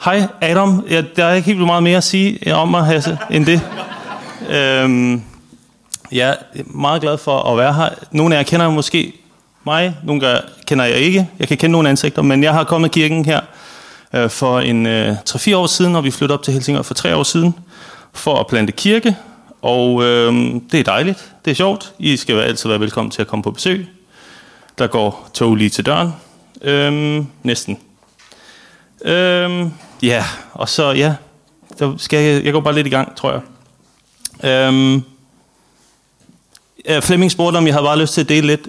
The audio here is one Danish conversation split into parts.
Hej Adam, ja, der er ikke helt meget mere at sige øh, om mig, Hasse, end det. Øhm, jeg er meget glad for at være her. Nogle af jer kender måske mig, nogle af jer kender jeg ikke. Jeg kan kende nogle ansigter, men jeg har kommet i kirken her øh, for en øh, 3-4 år siden, og vi flyttede op til Helsingør for 3 år siden, for at plante kirke. Og øh, det er dejligt, det er sjovt. I skal altid være velkommen til at komme på besøg. Der går tog lige til døren. Øh, næsten. Øhm, ja, og så ja, der skal jeg, jeg går bare lidt i gang, tror jeg. Øhm, øh, Flemming spurgte, om jeg havde bare lyst til at dele lidt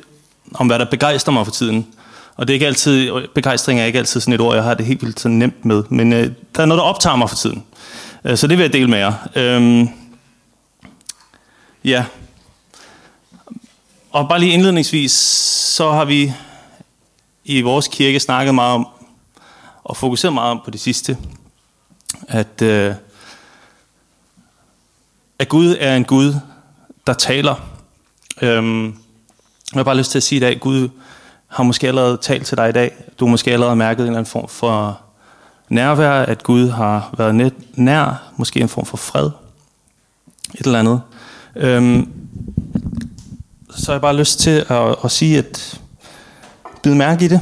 om, hvad der begejstrer mig for tiden. Og det er ikke altid, begejstring er ikke altid sådan et ord, jeg har det helt vildt så nemt med. Men øh, der er noget, der optager mig for tiden. Øh, så det vil jeg dele med jer. Øhm, ja. Og bare lige indledningsvis, så har vi i vores kirke snakket meget om, og fokuseret meget om på det sidste, at, øh, at Gud er en Gud, der taler. Øhm, jeg har bare lyst til at sige i dag, at Gud har måske allerede talt til dig i dag. Du har måske allerede mærket en eller anden form for nærvær, at Gud har været net, nær, måske en form for fred. Et eller andet. Øhm, så har jeg bare lyst til at, at sige, at bid mærke i det.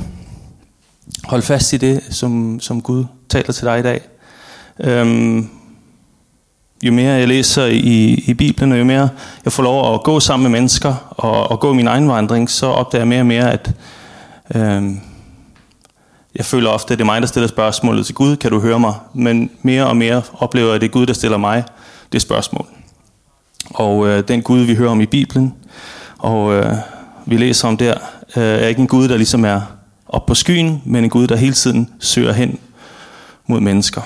Hold fast i det, som, som Gud taler til dig i dag. Øhm, jo mere jeg læser i, i Bibelen, og jo mere jeg får lov at gå sammen med mennesker og, og gå min egen vandring, så opdager jeg mere og mere, at øhm, jeg føler ofte, at det er mig, der stiller spørgsmålet til Gud, kan du høre mig? Men mere og mere oplever jeg, at det er Gud, der stiller mig det spørgsmål. Og øh, den Gud, vi hører om i Bibelen, og øh, vi læser om der, øh, er ikke en Gud, der ligesom er op på skyen, men en Gud, der hele tiden søger hen mod mennesker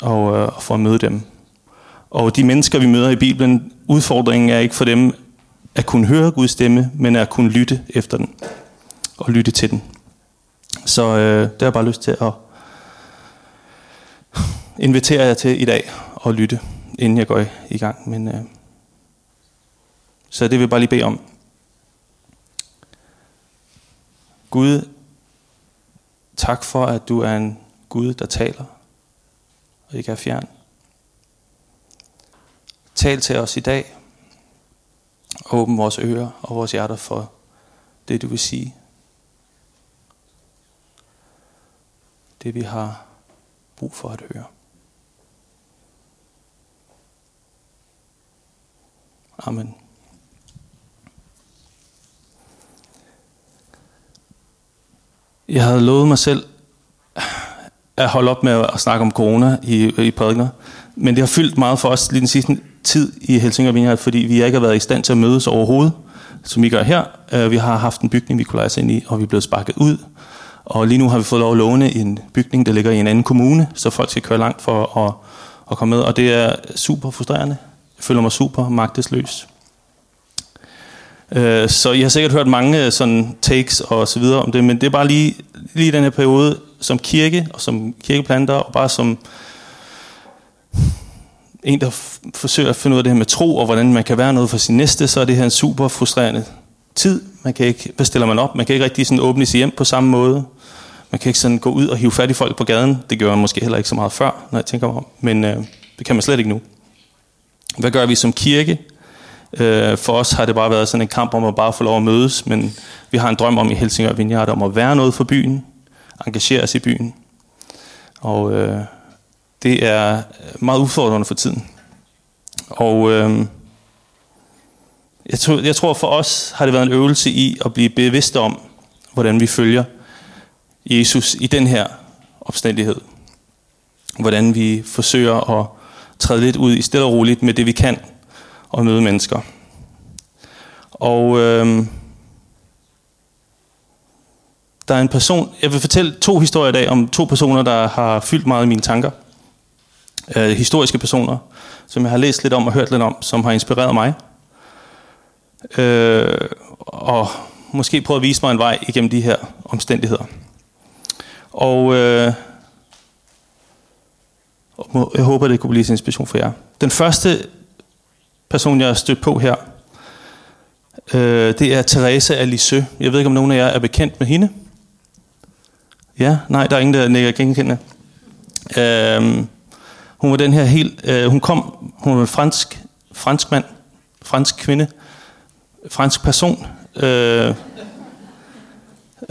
og, øh, for at møde dem. Og de mennesker, vi møder i Bibelen, udfordringen er ikke for dem at kunne høre Guds stemme, men at kunne lytte efter den og lytte til den. Så øh, det har jeg bare lyst til at invitere jer til i dag og lytte, inden jeg går i gang. Men, øh, så det vil jeg bare lige bede om. Gud, tak for, at du er en Gud, der taler og ikke er fjern. Tal til os i dag. Åbn vores ører og vores hjerter for det, du vil sige. Det, vi har brug for at høre. Amen. Jeg havde lovet mig selv at holde op med at snakke om corona i, i prædikner. Men det har fyldt meget for os lige den sidste tid i Helsingør Vineyard, fordi vi ikke har været i stand til at mødes overhovedet, som vi gør her. Øh, vi har haft en bygning, vi kunne lege os ind i, og vi er blevet sparket ud. Og lige nu har vi fået lov at låne en bygning, der ligger i en anden kommune, så folk skal køre langt for at, at komme med. Og det er super frustrerende. Jeg føler mig super magtesløs. Øh, så I har sikkert hørt mange øh, sådan takes og så videre om det, men det er bare lige, lige den her periode som kirke og som kirkeplanter og bare som en, der forsøger at finde ud af det her med tro, og hvordan man kan være noget for sin næste, så er det her en super frustrerende tid. Man kan ikke, hvad stiller man op? Man kan ikke rigtig sådan åbne sig hjem på samme måde. Man kan ikke sådan gå ud og hive fat i folk på gaden. Det gør man måske heller ikke så meget før, når jeg tænker mig om. Men øh, det kan man slet ikke nu. Hvad gør vi som kirke? Øh, for os har det bare været sådan en kamp om at bare få lov at mødes, men vi har en drøm om i Helsingør Vineyard om at være noget for byen, engagere os i byen. Og øh, det er meget udfordrende for tiden. Og øh, jeg, tror, jeg tror for os har det været en øvelse i at blive bevidste om, hvordan vi følger Jesus i den her opstændighed. Hvordan vi forsøger at træde lidt ud i stille og roligt med det vi kan og møde mennesker. Og øh, der er en person, jeg vil fortælle to historier i dag om to personer, der har fyldt meget i mine tanker. Øh, historiske personer, som jeg har læst lidt om og hørt lidt om, som har inspireret mig. Øh, og måske prøve at vise mig en vej igennem de her omstændigheder. Og øh, jeg håber, det kunne blive en inspiration for jer. Den første person, jeg har stødt på her, øh, det er Therese Alice. Jeg ved ikke, om nogen af jer er bekendt med hende. Ja, nej, der er ingen, der nikker genkendende. Øh, hun var den her helt, øh, hun kom, hun var en fransk, fransk mand, fransk kvinde, fransk person, øh,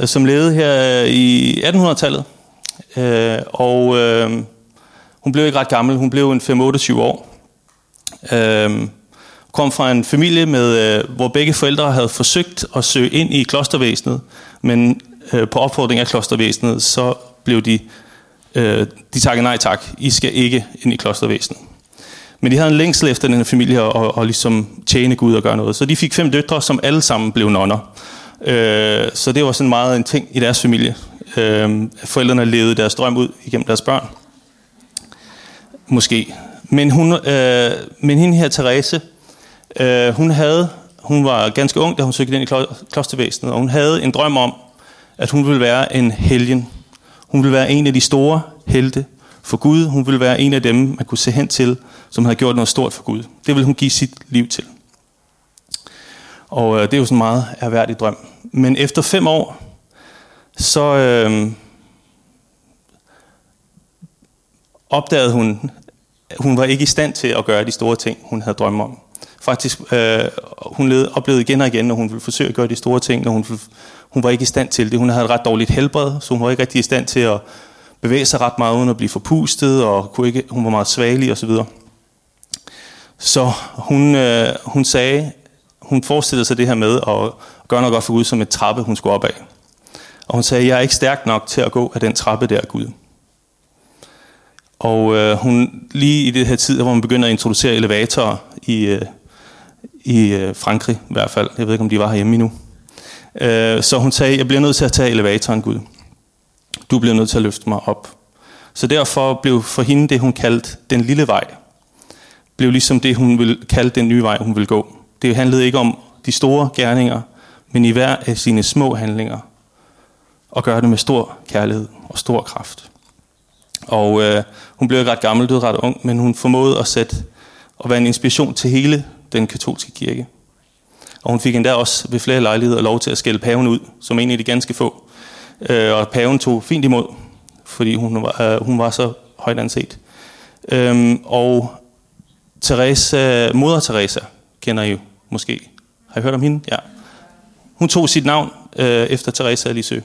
som levede her i 1800-tallet. Øh, og øh, hun blev ikke ret gammel, hun blev en 5-28 år. Øh, kom fra en familie, med, øh, hvor begge forældre havde forsøgt at søge ind i klostervæsenet, men øh, på opfordring af klostervæsenet, så blev de, øh, de takkede nej tak, I skal ikke ind i klostervæsenet. Men de havde en længsel efter den her familie og, og ligesom tjene Gud og gøre noget. Så de fik fem døtre, som alle sammen blev nonner. Øh, så det var sådan meget en ting i deres familie. Øh, forældrene levede deres drøm ud igennem deres børn. Måske. Men, hun, øh, men hende her, Therese, øh, hun havde, hun var ganske ung, da hun søgte ind i klostervæsenet, og hun havde en drøm om, at hun ville være en helgen. Hun ville være en af de store helte for Gud. Hun ville være en af dem, man kunne se hen til, som havde gjort noget stort for Gud. Det ville hun give sit liv til. Og øh, det er jo sådan en meget erhverdig drøm. Men efter fem år, så øh, opdagede hun, at hun var ikke i stand til at gøre de store ting, hun havde drømme om. Faktisk, øh, hun led, oplevede igen og igen, når hun ville forsøge at gøre de store ting, når hun, hun var ikke i stand til det. Hun havde et ret dårligt helbred, så hun var ikke rigtig i stand til at bevæge sig ret meget uden at blive forpustet, og kunne ikke, hun var meget svagelig osv. Så, så hun, øh, hun sagde, hun forestillede sig det her med at gøre noget godt for Gud som et trappe, hun skulle op af. Og hun sagde, jeg er ikke stærk nok til at gå af den trappe der, Gud. Og øh, hun lige i det her tid, hvor man begynder at introducere elevatorer i, øh, i øh, Frankrig i hvert fald. Jeg ved ikke, om de var herhjemme endnu. Øh, så hun sagde, jeg bliver nødt til at tage elevatoren, Gud. Du bliver nødt til at løfte mig op. Så derfor blev for hende det, hun kaldte den lille vej, blev ligesom det, hun ville kalde den nye vej, hun ville gå. Det handlede ikke om de store gerninger, men i hver af sine små handlinger. Og gøre det med stor kærlighed og stor kraft. Og øh, hun blev ret gammel, døde ret ung, men hun formåede at sætte og være en inspiration til hele den katolske kirke. Og hun fik endda også ved flere lejligheder lov til at skælde paven ud, som en af de ganske få. Øh, og paven tog fint imod, fordi hun var, øh, hun var så højt anset. Øhm, og Teresa, moder Teresa, kender I jo måske. Har I hørt om hende? Ja. Hun tog sit navn øh, efter Teresa af Lisieux.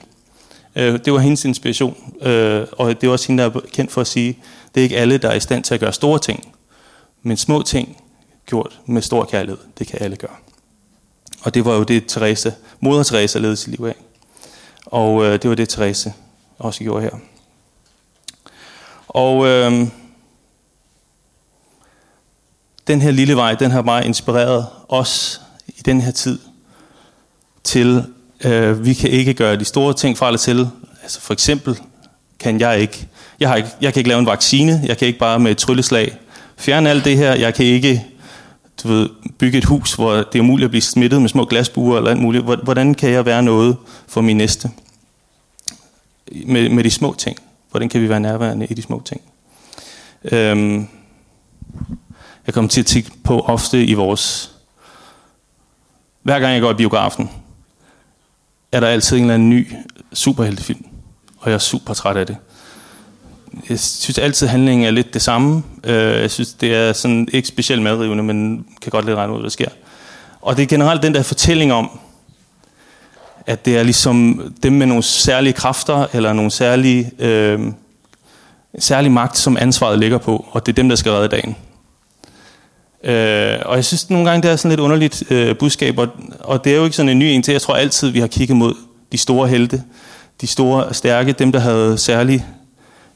Øh, det var hendes inspiration, øh, og det er også hende, der er kendt for at sige, det er ikke alle, der er i stand til at gøre store ting, men små ting gjort med stor kærlighed, det kan alle gøre. Og det var jo det, Teresa, moder Teresa levede sit liv af. Og øh, det var det, Therese også gjorde her. Og øh, den her lille vej, den har bare inspireret os i den her tid til, øh, vi kan ikke gøre de store ting fra eller til. Altså for eksempel kan jeg ikke, jeg, har ikke, jeg kan ikke lave en vaccine, jeg kan ikke bare med et trylleslag fjerne alt det her, jeg kan ikke du ved, bygge et hus, hvor det er umuligt at blive smittet med små glasbuer eller alt muligt. Hvordan kan jeg være noget for min næste? Med, med de små ting. Hvordan kan vi være nærværende i de små ting? Øhm, jeg kommer til at tænke på ofte i vores... Hver gang jeg går i biografen, er der altid en eller anden ny superheltefilm. Og jeg er super træt af det jeg synes altid, at handlingen er lidt det samme. Øh, jeg synes, det er sådan ikke specielt medrivende, men kan godt lidt regne ud, hvad der sker. Og det er generelt den der fortælling om, at det er ligesom dem med nogle særlige kræfter, eller nogle særlige, øh, særlig magt, som ansvaret ligger på, og det er dem, der skal redde dagen. Øh, og jeg synes nogle gange, det er sådan lidt underligt øh, budskab, og, og det er jo ikke sådan en ny en til. Jeg tror altid, vi har kigget mod de store helte, de store stærke, dem, der havde særlige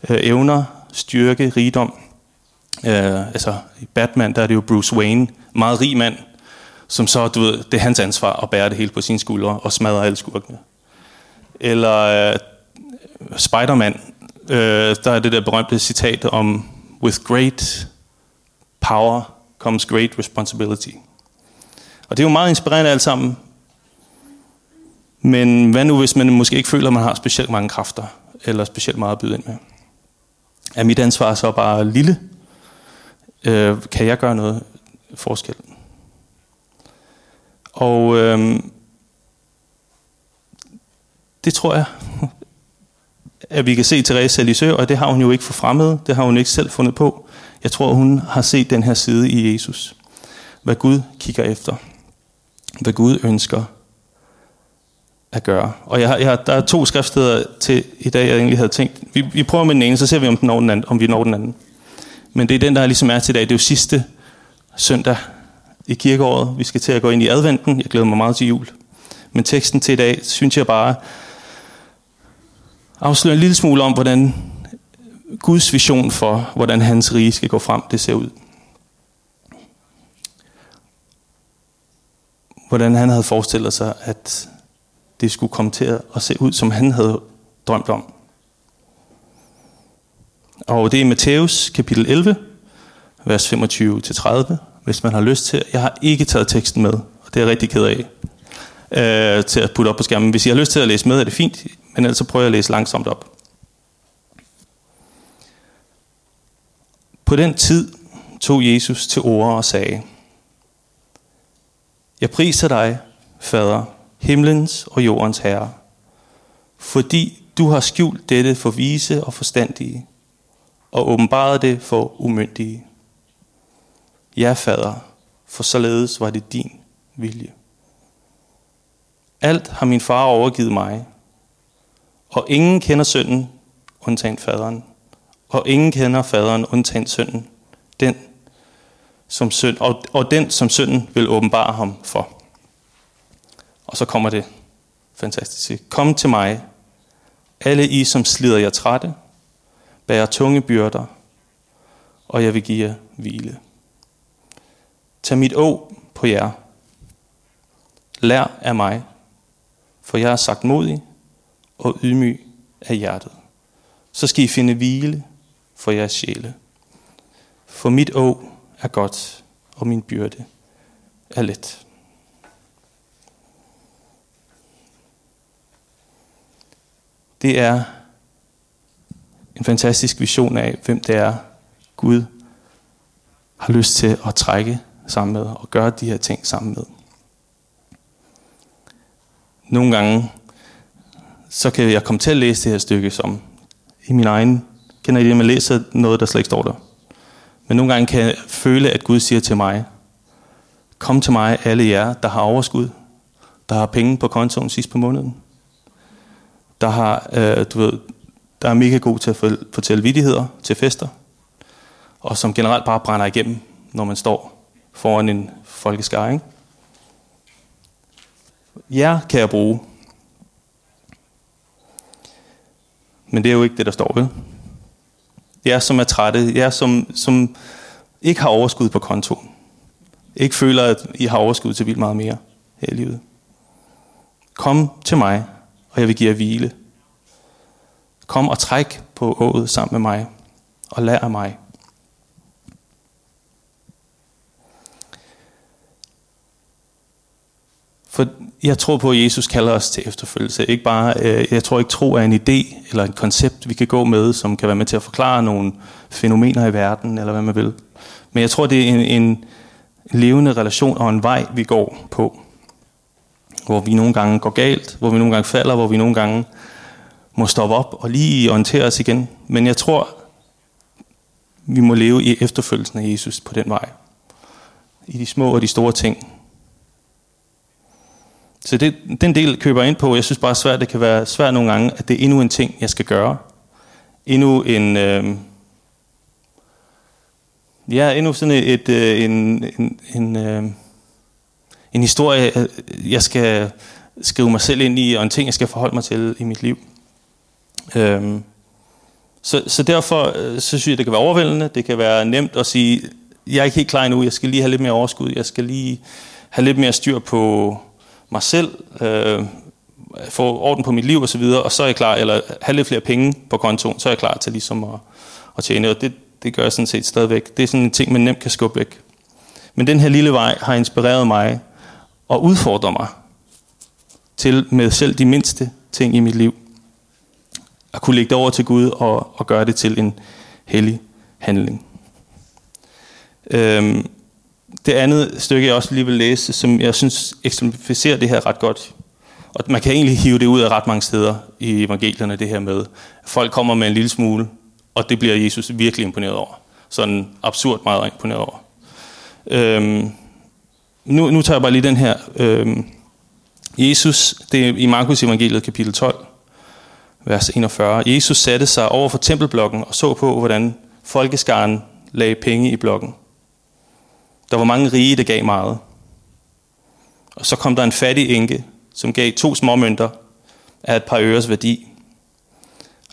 øh, evner, styrke, rigdom. Øh, altså i Batman, der er det jo Bruce Wayne, meget rig mand, som så, du ved, det er hans ansvar at bære det hele på sine skuldre og smadre alle skurkene. Eller øh, Spider-Man, øh, der er det der berømte citat om, with great power comes great responsibility. Og det er jo meget inspirerende alt sammen. Men hvad nu, hvis man måske ikke føler, at man har specielt mange kræfter, eller specielt meget at byde ind med? Er mit ansvar så bare lille? Øh, kan jeg gøre noget forskel? Og øh, det tror jeg at vi kan se Therese Elisø, og det har hun jo ikke for fremmede, det har hun ikke selv fundet på. Jeg tror, hun har set den her side i Jesus. Hvad Gud kigger efter. Hvad Gud ønsker at gøre. Og jeg har, jeg har, der er to skriftsteder til i dag, jeg egentlig havde tænkt. Vi, vi prøver med den ene, så ser vi, om, den når den anden, om vi når den anden. Men det er den, der ligesom er til i dag. Det er jo sidste søndag i kirkeåret. Vi skal til at gå ind i adventen. Jeg glæder mig meget til jul. Men teksten til i dag, synes jeg bare afslører en lille smule om, hvordan Guds vision for, hvordan hans rige skal gå frem, det ser ud. Hvordan han havde forestillet sig, at det skulle komme til at se ud, som han havde drømt om. Og det er Matthæus kapitel 11, vers 25-30, hvis man har lyst til. Jeg har ikke taget teksten med, og det er jeg rigtig ked af øh, til at putte op på skærmen. Hvis I har lyst til at læse med, er det fint, men ellers så prøver jeg at læse langsomt op. På den tid tog Jesus til ord og sagde, Jeg priser dig, Fader, himlens og jordens herre, fordi du har skjult dette for vise og forstandige, og åbenbaret det for umyndige. Ja, fader, for således var det din vilje. Alt har min far overgivet mig, og ingen kender sønnen, undtagen faderen, og ingen kender faderen, undtagen sønnen, den, som søn, og, og den, som sønnen vil åbenbare ham for. Og så kommer det fantastiske. Kom til mig, alle I, som slider jer trætte, bærer tunge byrder, og jeg vil give jer hvile. Tag mit å på jer. Lær af mig, for jeg er sagt modig og ydmyg af hjertet. Så skal I finde hvile for jeres sjæle. For mit å er godt, og min byrde er let. Det er en fantastisk vision af, hvem det er, Gud har lyst til at trække sammen med og gøre de her ting sammen med. Nogle gange, så kan jeg komme til at læse det her stykke som i min egen, kender I det, man læser noget, der slet ikke står der. Men nogle gange kan jeg føle, at Gud siger til mig, kom til mig alle jer, der har overskud, der har penge på kontoen sidst på måneden, der har, øh, du ved, der er mega god til at fortælle vidigheder til fester, og som generelt bare brænder igennem, når man står foran en folkeskare. Ikke? Ja, kan jeg bruge. Men det er jo ikke det, der står, ved. Jeg som er trætte, jeg som, som ikke har overskud på kontoen. Ikke føler, at I har overskud til vildt meget mere her i livet. Kom til mig, og jeg vil give jer hvile. Kom og træk på ået sammen med mig, og lær af mig. For jeg tror på, at Jesus kalder os til efterfølgelse. Ikke bare, øh, jeg tror ikke, tro er en idé eller et koncept, vi kan gå med, som kan være med til at forklare nogle fænomener i verden, eller hvad man vil. Men jeg tror, det er en, en levende relation og en vej, vi går på. Hvor vi nogle gange går galt, hvor vi nogle gange falder, hvor vi nogle gange må stoppe op og lige orientere os igen. Men jeg tror, vi må leve i efterfølgelsen af Jesus på den vej. I de små og de store ting. Så det, den del køber jeg ind på. Jeg synes bare svært, det kan være svært nogle gange, at det er endnu en ting, jeg skal gøre. Endnu en... Øh, ja, endnu sådan et, øh, en, en, en, øh, en historie, øh, jeg skal skrive mig selv ind i, og en ting, jeg skal forholde mig til i mit liv. Øhm, så, så derfor øh, så synes jeg, det kan være overvældende. Det kan være nemt at sige, jeg er ikke helt klar endnu, jeg skal lige have lidt mere overskud, jeg skal lige have lidt mere styr på mig selv, øh, få orden på mit liv osv., og så er jeg klar, eller have lidt flere penge på kontoen, så er jeg klar til ligesom at, at tjene, og det, det gør jeg sådan set stadigvæk. Det er sådan en ting, man nemt kan skubbe væk. Men den her lille vej har inspireret mig og udfordrer mig til med selv de mindste ting i mit liv at kunne lægge det over til Gud og, og gøre det til en hellig handling. Øhm, det andet stykke, jeg også lige vil læse, som jeg synes eksemplificerer det her ret godt, Og man kan egentlig hive det ud af ret mange steder i evangelierne, det her med, at folk kommer med en lille smule, og det bliver Jesus virkelig imponeret over. Sådan absurd meget imponeret over. Øhm, nu, nu tager jeg bare lige den her. Øh, Jesus, det er i Markus evangeliet kapitel 12, vers 41. Jesus satte sig over for tempelblokken og så på, hvordan folkeskaren lagde penge i blokken. Der var mange rige, der gav meget. Og så kom der en fattig enke, som gav to småmønter af et par øres værdi.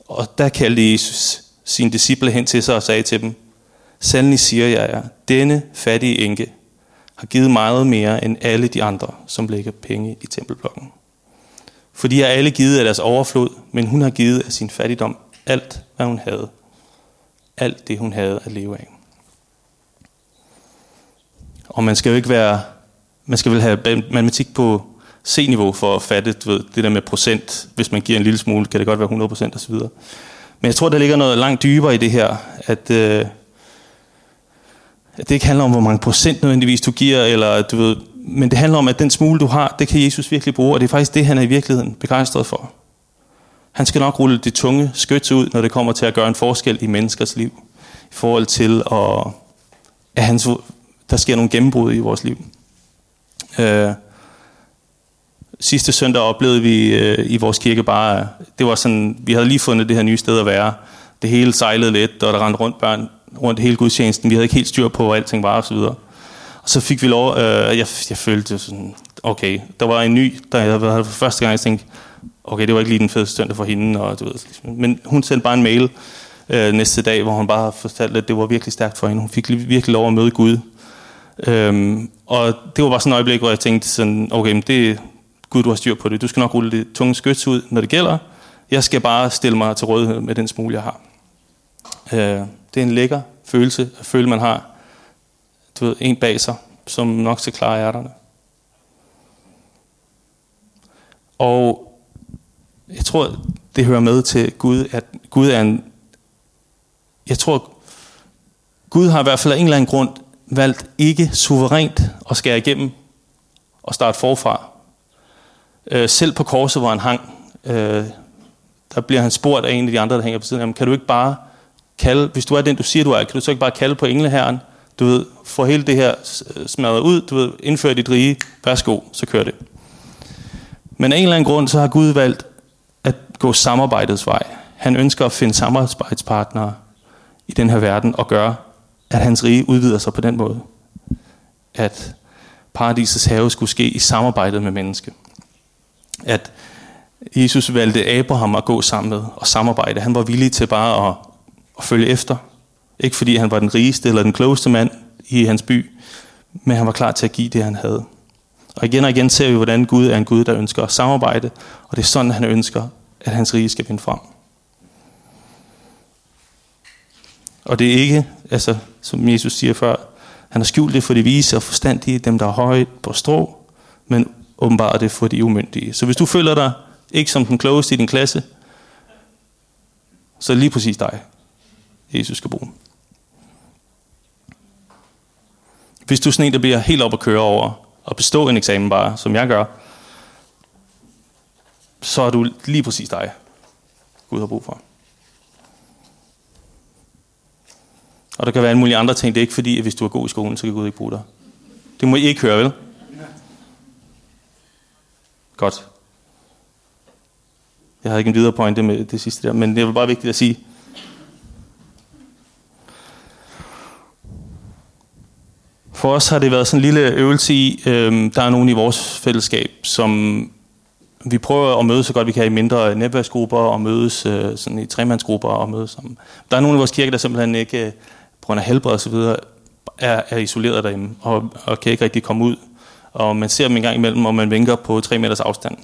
Og der kaldte Jesus sine disciple hen til sig og sagde til dem, Sandelig siger jeg jer, denne fattige enke har givet meget mere end alle de andre, som lægger penge i tempelblokken. For de har alle givet af deres overflod, men hun har givet af sin fattigdom alt, hvad hun havde. Alt det, hun havde at leve af. Og man skal jo ikke være, man skal vel have matematik på C-niveau for at fatte du ved, det der med procent. Hvis man giver en lille smule, kan det godt være 100% osv. Men jeg tror, der ligger noget langt dybere i det her, at, øh, det ikke handler om, hvor mange procent nødvendigvis du giver, eller du ved, men det handler om, at den smule, du har, det kan Jesus virkelig bruge, og det er faktisk det, han er i virkeligheden begejstret for. Han skal nok rulle det tunge skyts ud, når det kommer til at gøre en forskel i menneskers liv, i forhold til, at, at han, der sker nogle gennembrud i vores liv. Øh, sidste søndag oplevede vi øh, i vores kirke bare, det var sådan, vi havde lige fundet det her nye sted at være. Det hele sejlede lidt, og der rendte rundt børn rundt hele gudstjenesten. Vi havde ikke helt styr på, hvor alting var og så videre. Og så fik vi lov, øh, jeg, jeg følte sådan, okay, der var en ny, der jeg havde for første gang, jeg tænkte, okay, det var ikke lige den fedeste søndag for hende, og du ved, ligesom. men hun sendte bare en mail øh, næste dag, hvor hun bare fortalte, at det var virkelig stærkt for hende. Hun fik virkelig lov at møde Gud. Øhm, og det var bare sådan et øjeblik, hvor jeg tænkte sådan, okay, men det, Gud, du har styr på det. Du skal nok rulle det tunge skyts ud, når det gælder. Jeg skal bare stille mig til rådighed med den smule, jeg har. Øh, det er en lækker følelse at føle, man har du ved, en bag sig, som nok skal klare hjerterne. Og jeg tror, det hører med til Gud, at Gud er en... Jeg tror, Gud har i hvert fald af en eller anden grund valgt ikke suverænt at skære igennem og starte forfra. Øh, selv på korset, hvor han hang, øh, der bliver han spurgt af en af de andre, der hænger på siden af ham, kan du ikke bare kalde, hvis du er den, du siger, du er, kan du så ikke bare kalde på engleherren, du ved, få hele det her øh, smadret ud, du ved, indføre dit rige, værsgo, så kører det. Men af en eller anden grund, så har Gud valgt at gå samarbejdets vej. Han ønsker at finde samarbejdspartnere i den her verden og gøre, at hans rige udvider sig på den måde. At paradisets have skulle ske i samarbejdet med menneske. At Jesus valgte Abraham at gå sammen med og samarbejde. Han var villig til bare at, at følge efter. Ikke fordi han var den rigeste eller den klogeste mand i hans by, men han var klar til at give det, han havde. Og igen og igen ser vi, hvordan Gud er en Gud, der ønsker at samarbejde, og det er sådan, han ønsker, at hans rige skal vinde frem. Og det er ikke, altså, som Jesus siger før, han har skjult det for de vise og forstandige, dem der er højt på strå, men åbenbart det for de umyndige. Så hvis du føler dig ikke som den klogeste i din klasse, så er det lige præcis dig, Jesus skal bruge. Hvis du er sådan en, der bliver helt op at køre over og bestå en eksamen bare, som jeg gør, så er du lige præcis dig, Gud har brug for. Og der kan være alle mulige andre ting. Det er ikke fordi, at hvis du er god i skolen, så kan Gud ikke bruge dig. Det må I ikke høre, vel? Godt. Jeg havde ikke en videre pointe med det sidste der, men det er bare vigtigt at sige. For os har det været sådan en lille øvelse i, øh, der er nogen i vores fællesskab, som vi prøver at mødes så godt vi kan i mindre netværksgrupper og mødes øh, sådan i tremandsgrupper og mødes sammen. Der er nogle i vores kirke, der simpelthen ikke, øh, på grund af helbred og så videre, er, er isoleret derhjemme og, og kan ikke rigtig komme ud. Og man ser dem en gang imellem, og man vinker på tre meters afstand.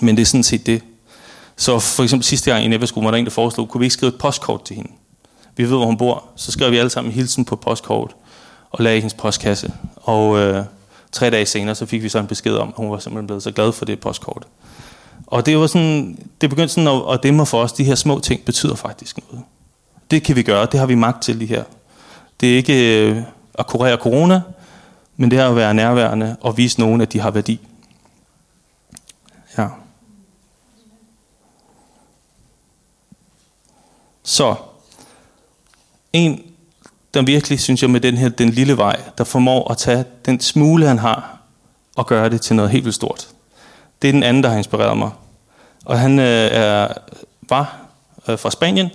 Men det er sådan set det. Så for eksempel sidste gang i netværksgruppen var der en, der foreslog, kunne vi ikke skrive et postkort til hende? Vi ved, hvor hun bor. Så skriver vi alle sammen hilsen på postkort og lagde i hendes postkasse. Og øh, tre dage senere, så fik vi så en besked om, at hun var simpelthen blevet så glad for det postkort. Og det var sådan, det begyndte sådan at, at dæmme for os, de her små ting betyder faktisk noget. Det kan vi gøre, det har vi magt til lige her. Det er ikke øh, at kurere corona, men det er at være nærværende og vise nogen, at de har værdi. Ja. Så en, der virkelig, synes jeg, med den her, den lille vej, der formår at tage den smule, han har, og gøre det til noget helt vildt stort. Det er den anden, der har inspireret mig. Og han øh, er, var øh, fra Spanien,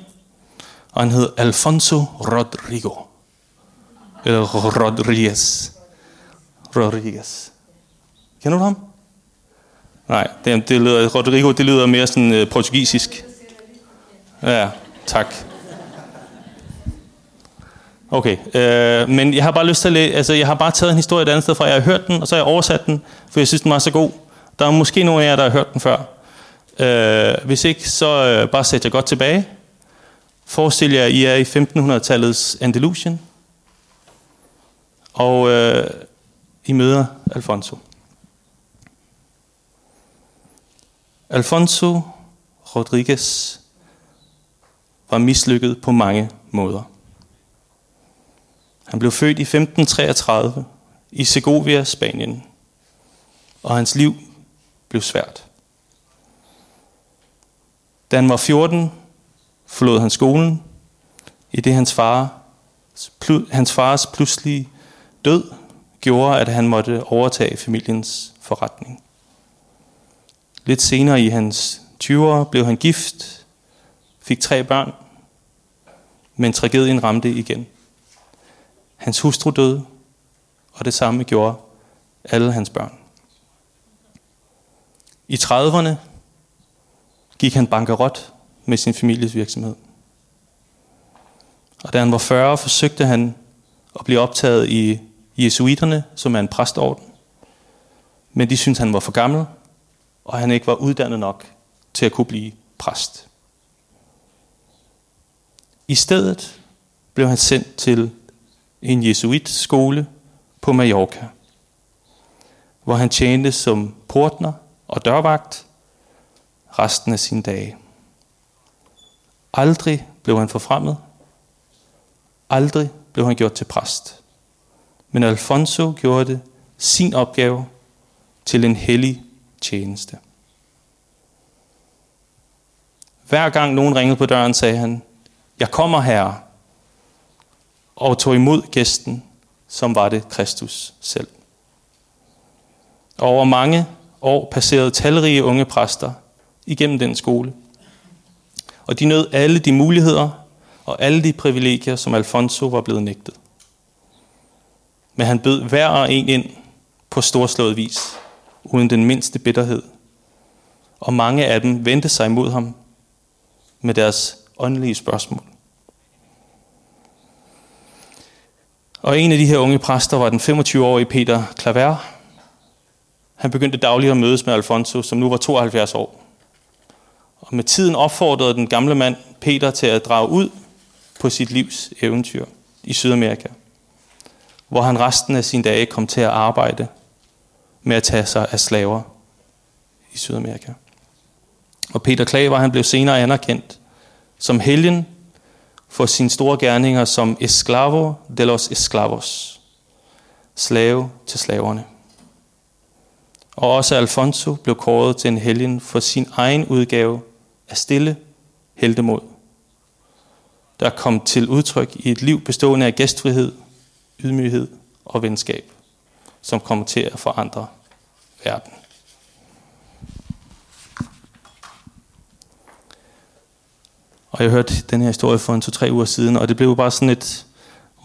og han hed Alfonso Rodrigo. Eller Rodriguez. Rodriguez. Kender du ham? Nej, det, det lyder, Rodrigo, det lyder mere sådan øh, portugisisk. Ja, tak. Okay, øh, men jeg har bare lyst til at læ- altså jeg har bare taget en historie et andet sted fra. Jeg har hørt den, og så har jeg oversat den, for jeg synes, den var så god. Der er måske nogle af jer, der har hørt den før. Øh, hvis ikke, så øh, bare sæt jer godt tilbage. Forestil jer, I er i 1500-tallets Andalusien, og øh, I møder Alfonso. Alfonso Rodriguez var mislykket på mange måder. Han blev født i 1533 i Segovia, Spanien, og hans liv blev svært. Da han var 14, forlod han skolen, i det hans, far, hans fars pludselige død gjorde, at han måtte overtage familiens forretning. Lidt senere i hans 20'ere blev han gift, fik tre børn, men tragedien ramte igen. Hans hustru døde, og det samme gjorde alle hans børn. I 30'erne gik han bankerot med sin families virksomhed. Og da han var 40, forsøgte han at blive optaget i jesuiterne, som er en præstorden. Men de syntes, han var for gammel, og han ikke var uddannet nok til at kunne blive præst. I stedet blev han sendt til en jesuitskole på Mallorca, hvor han tjente som portner og dørvagt resten af sine dage. Aldrig blev han forfremmet. Aldrig blev han gjort til præst. Men Alfonso gjorde det sin opgave til en hellig tjeneste. Hver gang nogen ringede på døren, sagde han, jeg kommer herre og tog imod gæsten, som var det Kristus selv. Og over mange år passerede talrige unge præster igennem den skole. Og de nød alle de muligheder og alle de privilegier, som Alfonso var blevet nægtet. Men han bød hver og en ind på storslået vis, uden den mindste bitterhed. Og mange af dem vendte sig imod ham med deres åndelige spørgsmål. Og en af de her unge præster var den 25-årige Peter Claver. Han begyndte dagligt at mødes med Alfonso, som nu var 72 år. Og med tiden opfordrede den gamle mand Peter til at drage ud på sit livs eventyr i Sydamerika, hvor han resten af sine dage kom til at arbejde med at tage sig af slaver i Sydamerika. Og Peter Klaver han blev senere anerkendt som helgen for sine store gerninger som esclavo de los esclavos, slave til slaverne. Og også Alfonso blev kåret til en helgen for sin egen udgave af stille heldemod, der kom til udtryk i et liv bestående af gæstfrihed, ydmyghed og venskab, som kommer til at forandre verden. Og jeg hørte den her historie for en to-tre uger siden, og det blev bare sådan et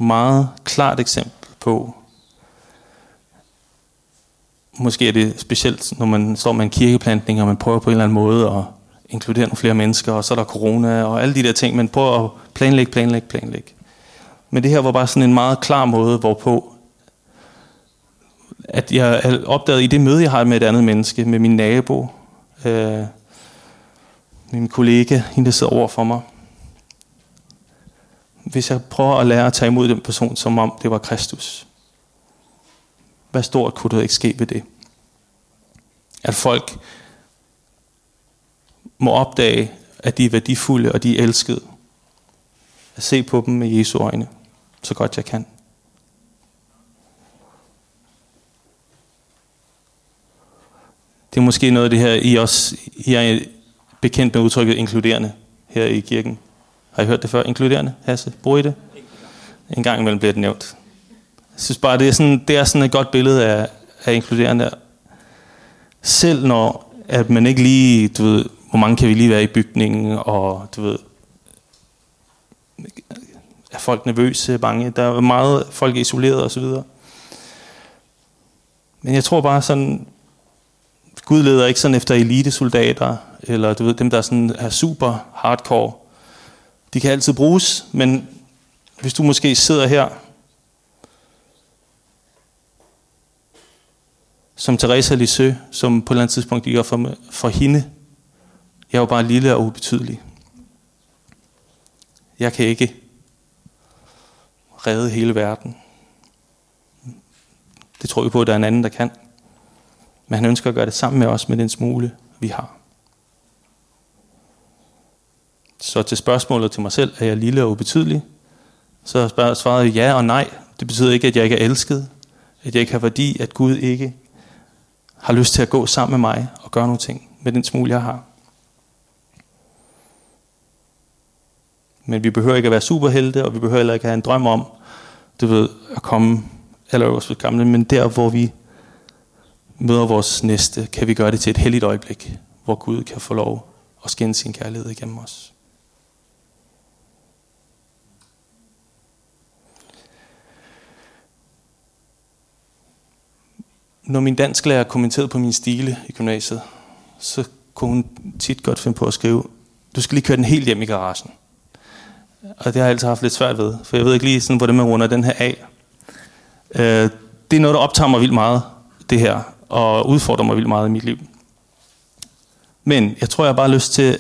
meget klart eksempel på, måske er det specielt, når man står med en kirkeplantning, og man prøver på en eller anden måde at inkludere nogle flere mennesker, og så er der corona, og alle de der ting, man prøver at planlægge, planlægge, planlægge. Men det her var bare sådan en meget klar måde, hvorpå at jeg opdagede i det møde, jeg har med et andet menneske, med min nabo, øh, min kollega, hende der sidder over for mig. Hvis jeg prøver at lære at tage imod den person, som om det var Kristus, hvad stort kunne der ikke ske ved det? At folk må opdage, at de er værdifulde og de er elskede. At se på dem med Jesu øjne, så godt jeg kan. Det Det er måske noget af det her, I også I er bekendt med udtrykket inkluderende her i kirken. Har I hørt det før? Inkluderende, Hasse? Bruger I det? En gang imellem bliver det nævnt. Jeg synes bare, det er sådan, det er sådan et godt billede af, af inkluderende. Selv når at man ikke lige, du ved, hvor mange kan vi lige være i bygningen, og du ved, er folk nervøse, bange, der er meget folk er isoleret osv. Men jeg tror bare sådan, Gud leder ikke sådan efter elitesoldater, eller du ved, dem der sådan er super hardcore. De kan altid bruges, men hvis du måske sidder her, som Teresa Lissø, som på et eller andet tidspunkt gik for, for hende. Jeg er jo bare lille og ubetydelig. Jeg kan ikke redde hele verden. Det tror vi på, at der er en anden, der kan. Men han ønsker at gøre det sammen med os med den smule, vi har. Så til spørgsmålet til mig selv, er jeg lille og ubetydelig? Så svarede jeg ja og nej. Det betyder ikke, at jeg ikke er elsket. At jeg ikke har værdi, at Gud ikke har lyst til at gå sammen med mig og gøre nogle ting med den smule, jeg har. Men vi behøver ikke at være superhelte, og vi behøver heller ikke at have en drøm om, du ved, at komme allerøverst ved gamle, men der, hvor vi møder vores næste, kan vi gøre det til et helligt øjeblik, hvor Gud kan få lov at skinne sin kærlighed igennem os. Når min dansklærer kommenterede på min stile i gymnasiet, så kunne hun tit godt finde på at skrive, du skal lige køre den helt hjem i garagen. Og det har jeg altid haft lidt svært ved, for jeg ved ikke lige, sådan, hvordan man runder den her af. Øh, det er noget, der optager mig vildt meget, det her, og udfordrer mig vildt meget i mit liv. Men jeg tror, jeg bare lyst til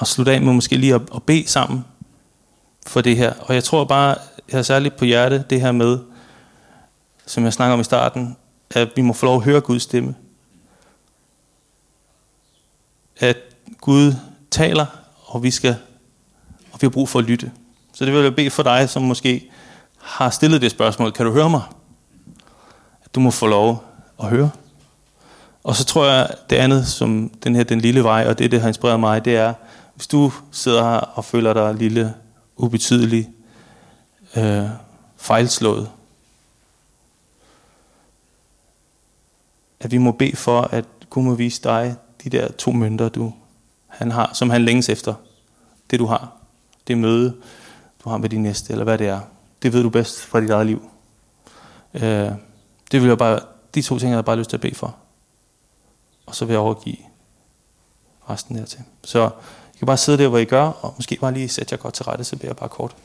at slutte af med måske lige at, at bede sammen for det her. Og jeg tror bare, jeg har særligt på hjerte det her med, som jeg snakker om i starten, at vi må få lov at høre Guds stemme. At Gud taler, og vi skal og vi har brug for at lytte. Så det vil jeg bede for dig, som måske har stillet det spørgsmål. Kan du høre mig? At du må få lov at høre. Og så tror jeg, det andet, som den her den lille vej, og det, det har inspireret mig, det er, hvis du sidder her og føler dig lille, ubetydelig, øh, fejlslået, at vi må bede for, at Gud må vise dig de der to mønter, du, han har, som han længes efter. Det du har. Det møde, du har med din næste, eller hvad det er. Det ved du bedst fra dit eget liv. Øh, det vil jeg bare, de to ting har jeg bare lyst til at bede for. Og så vil jeg overgive resten der til. Så I kan bare sidde der, hvor I gør, og måske bare lige sætte jer godt til rette, så beder jeg bare kort.